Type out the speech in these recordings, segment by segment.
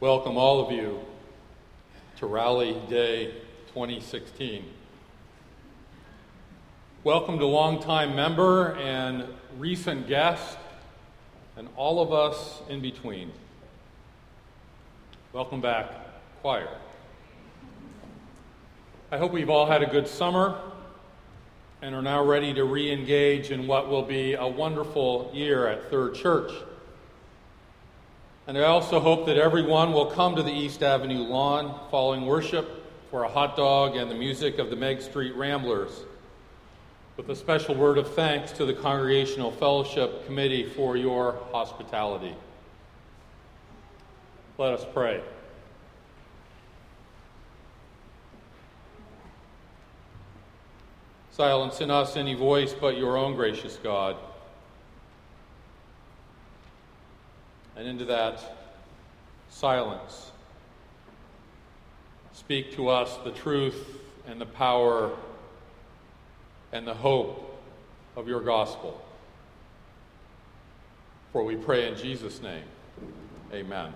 welcome all of you to Rally Day 2016. Welcome to longtime member and recent guest, and all of us in between. Welcome back, choir. I hope we've all had a good summer and are now ready to re engage in what will be a wonderful year at Third Church. And I also hope that everyone will come to the East Avenue lawn following worship for a hot dog and the music of the Meg Street Ramblers, with a special word of thanks to the Congregational Fellowship Committee for your hospitality. Let us pray. Silence in us any voice but your own gracious God. And into that silence, speak to us the truth and the power and the hope of your gospel. For we pray in Jesus' name. Amen.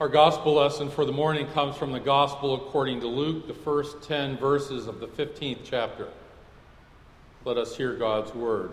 Our gospel lesson for the morning comes from the gospel according to Luke, the first 10 verses of the 15th chapter. Let us hear God's word.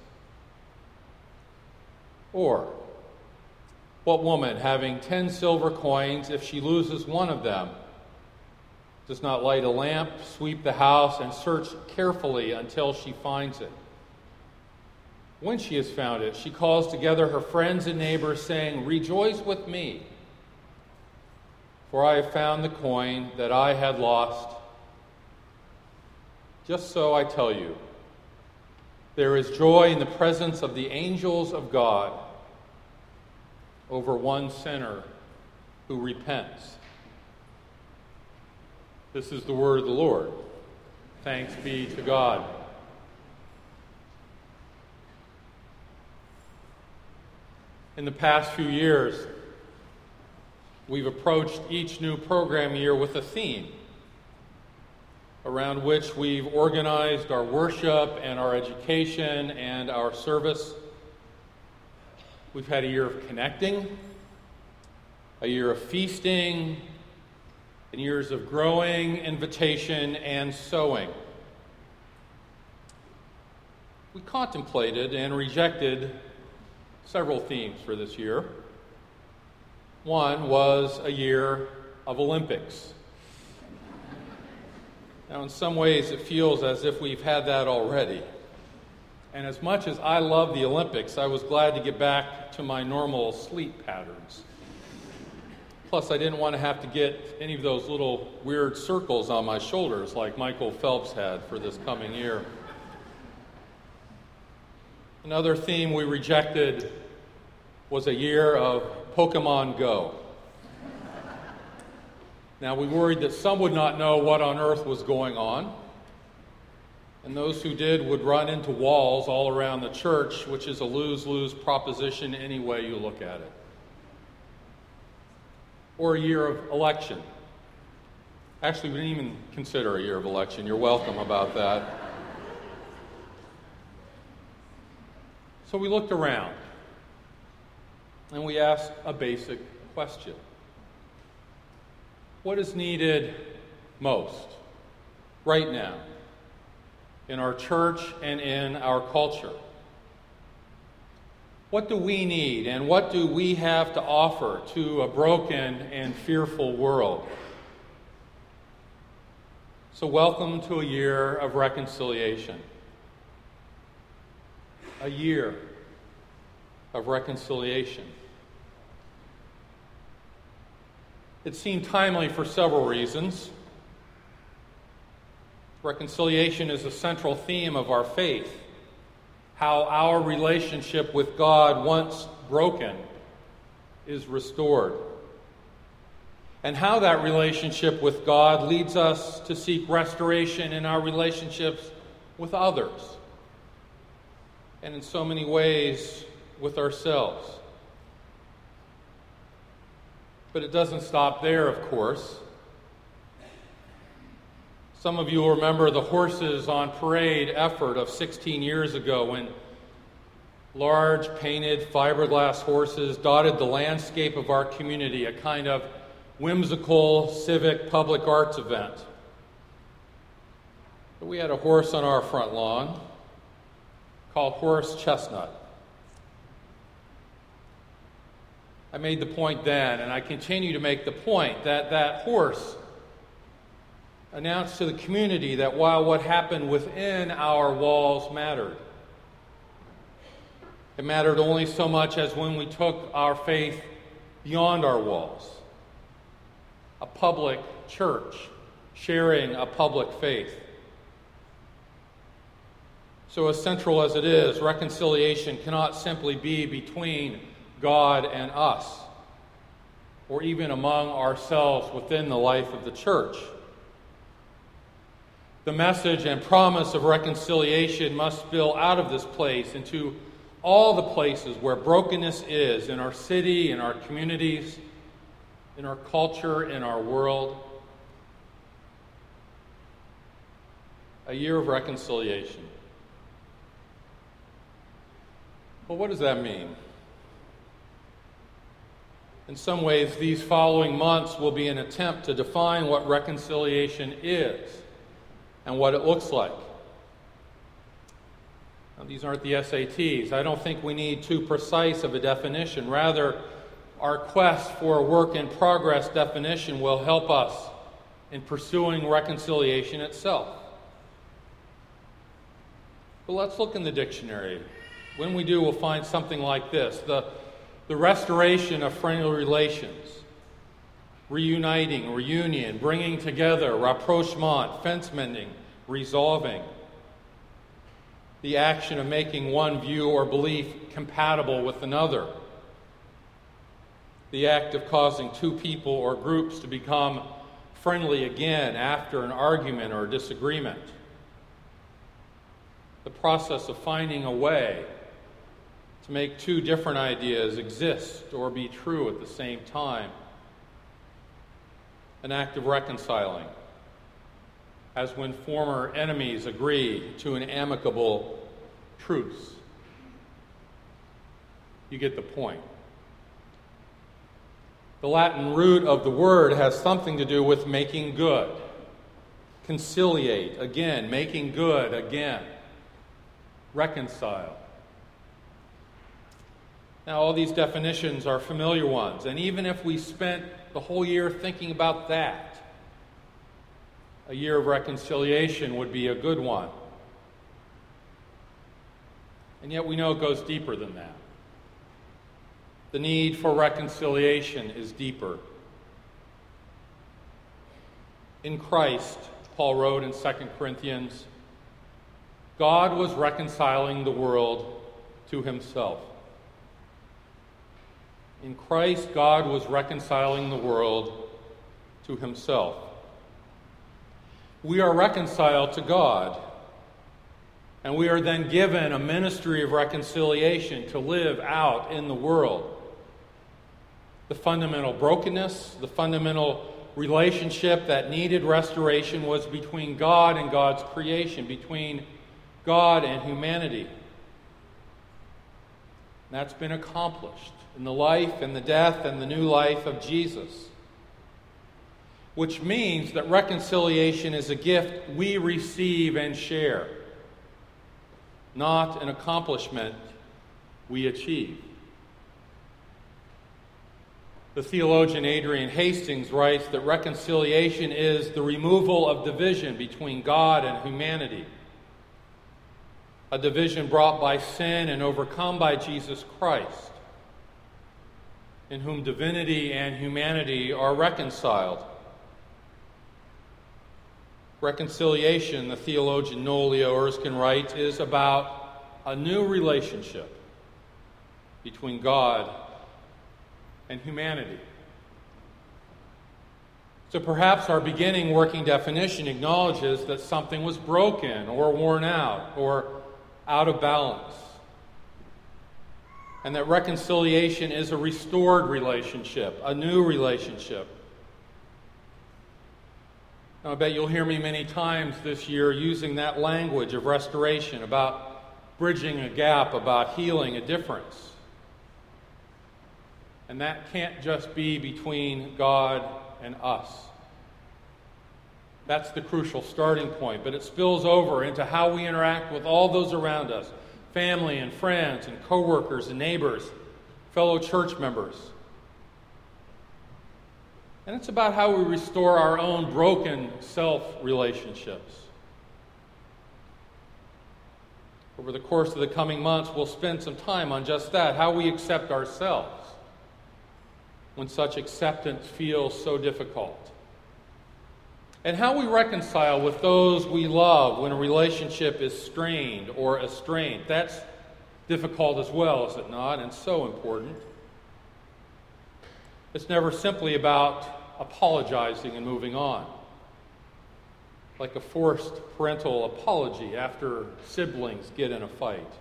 Or, what woman, having ten silver coins, if she loses one of them, does not light a lamp, sweep the house, and search carefully until she finds it? When she has found it, she calls together her friends and neighbors, saying, Rejoice with me, for I have found the coin that I had lost. Just so I tell you, there is joy in the presence of the angels of God over one sinner who repents. This is the word of the Lord. Thanks be to God. In the past few years, we've approached each new program year with a theme around which we've organized our worship and our education and our service. We've had a year of connecting, a year of feasting, and years of growing, invitation, and sowing. We contemplated and rejected several themes for this year. One was a year of Olympics. Now, in some ways, it feels as if we've had that already. And as much as I love the Olympics, I was glad to get back to my normal sleep patterns. Plus, I didn't want to have to get any of those little weird circles on my shoulders like Michael Phelps had for this coming year. Another theme we rejected was a year of Pokemon Go. Now, we worried that some would not know what on earth was going on, and those who did would run into walls all around the church, which is a lose lose proposition any way you look at it. Or a year of election. Actually, we didn't even consider a year of election. You're welcome about that. So we looked around and we asked a basic question what is needed most right now in our church and in our culture? What do we need and what do we have to offer to a broken and fearful world? So, welcome to a year of reconciliation. A year of reconciliation. It seemed timely for several reasons. Reconciliation is a central theme of our faith. How our relationship with God, once broken, is restored. And how that relationship with God leads us to seek restoration in our relationships with others. And in so many ways, with ourselves. But it doesn't stop there, of course. Some of you will remember the horses on parade effort of 16 years ago when large painted fiberglass horses dotted the landscape of our community, a kind of whimsical civic public arts event. But we had a horse on our front lawn called Horace Chestnut. I made the point then, and I continue to make the point that that horse announced to the community that while what happened within our walls mattered, it mattered only so much as when we took our faith beyond our walls. A public church sharing a public faith. So, as central as it is, reconciliation cannot simply be between God and us, or even among ourselves within the life of the church. The message and promise of reconciliation must spill out of this place into all the places where brokenness is in our city, in our communities, in our culture, in our world. A year of reconciliation. Well, what does that mean? In some ways, these following months will be an attempt to define what reconciliation is and what it looks like. Now, these aren't the SATs. I don't think we need too precise of a definition. Rather, our quest for a work in progress definition will help us in pursuing reconciliation itself. But let's look in the dictionary. When we do, we'll find something like this the, the restoration of friendly relations reuniting, reunion, bringing together, rapprochement, fence mending, resolving. The action of making one view or belief compatible with another. The act of causing two people or groups to become friendly again after an argument or disagreement. The process of finding a way to make two different ideas exist or be true at the same time an act of reconciling, as when former enemies agree to an amicable truce. You get the point. The Latin root of the word has something to do with making good. Conciliate, again, making good, again. Reconcile. Now, all these definitions are familiar ones, and even if we spent the whole year thinking about that. A year of reconciliation would be a good one. And yet we know it goes deeper than that. The need for reconciliation is deeper. In Christ, Paul wrote in 2 Corinthians, God was reconciling the world to himself. In Christ, God was reconciling the world to himself. We are reconciled to God, and we are then given a ministry of reconciliation to live out in the world. The fundamental brokenness, the fundamental relationship that needed restoration was between God and God's creation, between God and humanity. That's been accomplished in the life and the death and the new life of Jesus. Which means that reconciliation is a gift we receive and share, not an accomplishment we achieve. The theologian Adrian Hastings writes that reconciliation is the removal of division between God and humanity, a division brought by sin and overcome by Jesus Christ, in whom divinity and humanity are reconciled. Reconciliation, the theologian Noel Erskine writes, is about a new relationship between God and humanity. So perhaps our beginning working definition acknowledges that something was broken or worn out or out of balance. And that reconciliation is a restored relationship, a new relationship. Now, I bet you'll hear me many times this year using that language of restoration about bridging a gap, about healing a difference. And that can't just be between God and us. That's the crucial starting point, but it spills over into how we interact with all those around us family and friends and coworkers and neighbors, fellow church members. And it's about how we restore our own broken self relationships. Over the course of the coming months, we'll spend some time on just that how we accept ourselves when such acceptance feels so difficult. And how we reconcile with those we love when a relationship is strained or estranged. That's difficult as well, is it not? And so important. It's never simply about apologizing and moving on, like a forced parental apology after siblings get in a fight.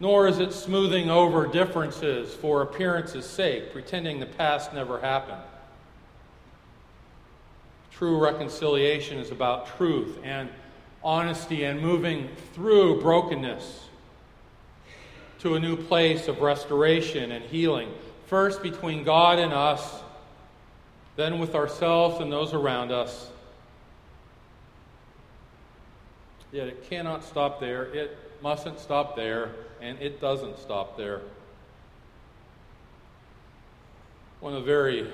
Nor is it smoothing over differences for appearance's sake, pretending the past never happened. True reconciliation is about truth and honesty and moving through brokenness to a new place of restoration and healing first between God and us, then with ourselves and those around us. Yet it cannot stop there. It mustn't stop there, and it doesn't stop there. One of the very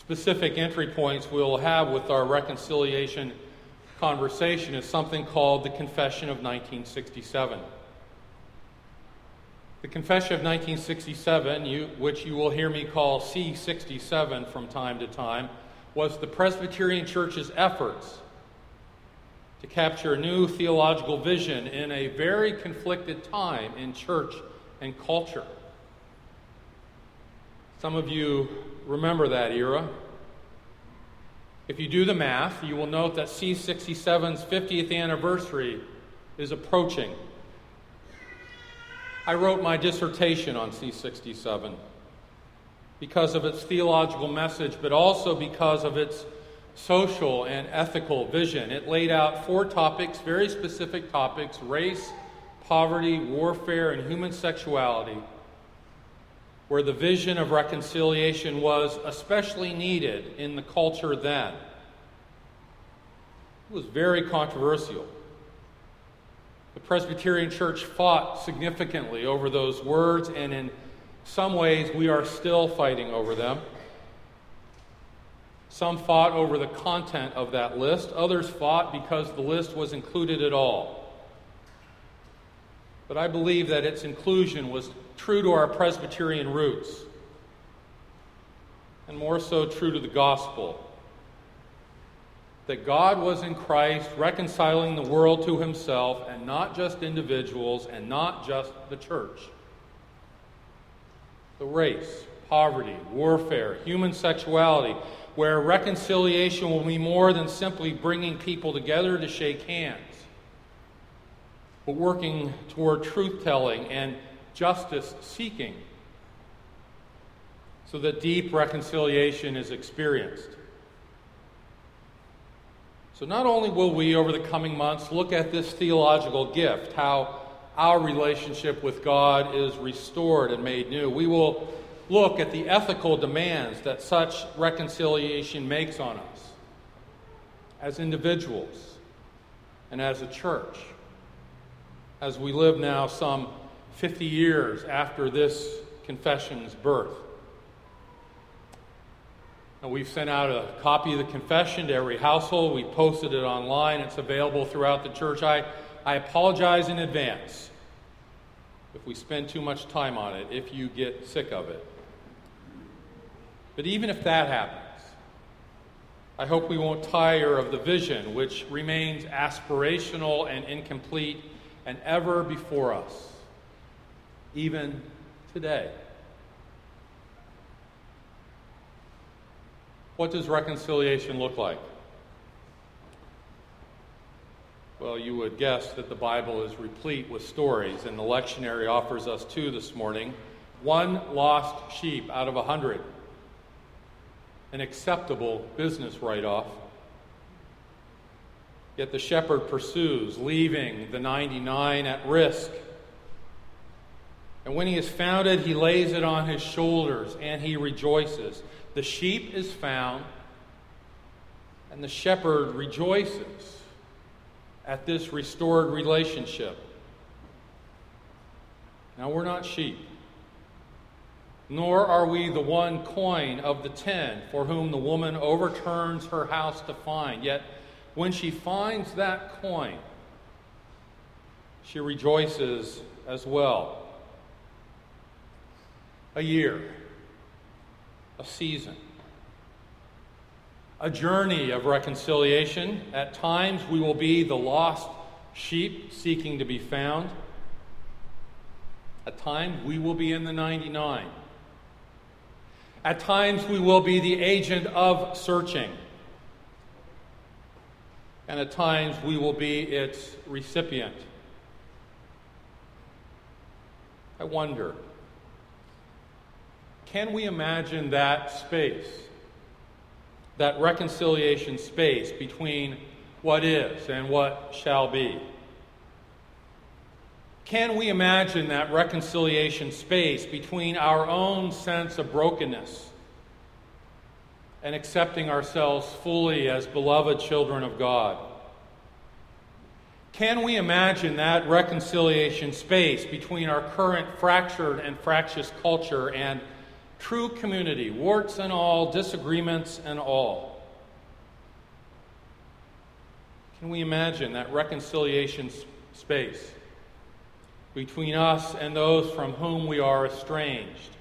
specific entry points we'll have with our reconciliation conversation is something called the Confession of 1967. The Confession of 1967, you, which you will hear me call C67 from time to time, was the Presbyterian Church's efforts to capture a new theological vision in a very conflicted time in church and culture. Some of you remember that era. If you do the math, you will note that C67's 50th anniversary is approaching. I wrote my dissertation on C67 because of its theological message, but also because of its social and ethical vision. It laid out four topics, very specific topics race, poverty, warfare, and human sexuality, where the vision of reconciliation was especially needed in the culture then. It was very controversial. The Presbyterian Church fought significantly over those words, and in some ways, we are still fighting over them. Some fought over the content of that list, others fought because the list was included at all. But I believe that its inclusion was true to our Presbyterian roots, and more so true to the gospel that God was in Christ reconciling the world to himself, and not just individuals, and not just the church. The race, poverty, warfare, human sexuality, where reconciliation will be more than simply bringing people together to shake hands, but working toward truth telling and justice seeking so that deep reconciliation is experienced. So, not only will we, over the coming months, look at this theological gift, how our relationship with God is restored and made new, we will look at the ethical demands that such reconciliation makes on us as individuals and as a church, as we live now some 50 years after this confession's birth. And we've sent out a copy of the confession to every household. We posted it online. It's available throughout the church. I, I apologize in advance if we spend too much time on it, if you get sick of it. But even if that happens, I hope we won't tire of the vision, which remains aspirational and incomplete and ever before us, even today. What does reconciliation look like? Well, you would guess that the Bible is replete with stories, and the lectionary offers us two this morning. One lost sheep out of a hundred, an acceptable business write off. Yet the shepherd pursues, leaving the 99 at risk. And when he has found it, he lays it on his shoulders and he rejoices. The sheep is found, and the shepherd rejoices at this restored relationship. Now, we're not sheep, nor are we the one coin of the ten for whom the woman overturns her house to find. Yet, when she finds that coin, she rejoices as well. A year a season, a journey of reconciliation. At times, we will be the lost sheep seeking to be found. At times, we will be in the 99. At times, we will be the agent of searching. And at times, we will be its recipient. I wonder can we imagine that space, that reconciliation space between what is and what shall be? Can we imagine that reconciliation space between our own sense of brokenness and accepting ourselves fully as beloved children of God? Can we imagine that reconciliation space between our current fractured and fractious culture and true community, warts and all, disagreements and all. Can we imagine that reconciliation space between us and those from whom we are estranged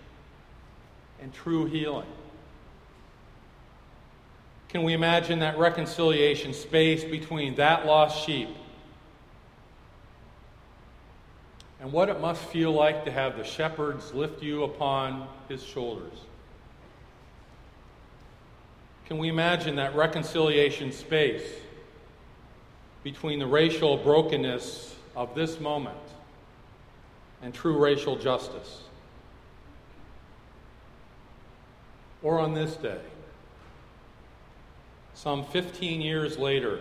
and true healing? Can we imagine that reconciliation space between that lost sheep and what it must feel like to have the shepherds lift you upon his shoulders. Can we imagine that reconciliation space between the racial brokenness of this moment and true racial justice? Or on this day, some 15 years later,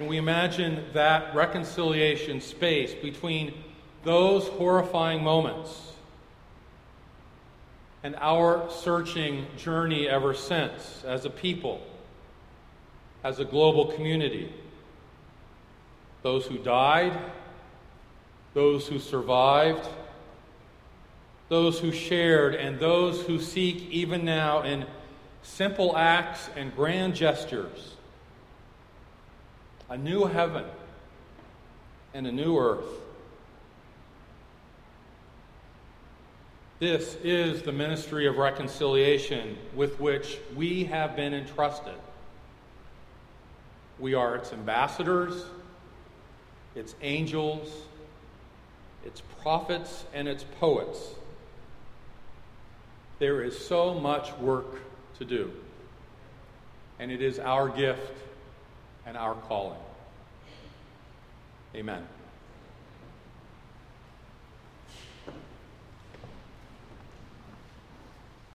can we imagine that reconciliation space between those horrifying moments and our searching journey ever since as a people, as a global community? Those who died, those who survived, those who shared, and those who seek even now in simple acts and grand gestures a new heaven and a new earth. This is the ministry of reconciliation with which we have been entrusted. We are its ambassadors, its angels, its prophets, and its poets. There is so much work to do, and it is our gift and our calling. Amen.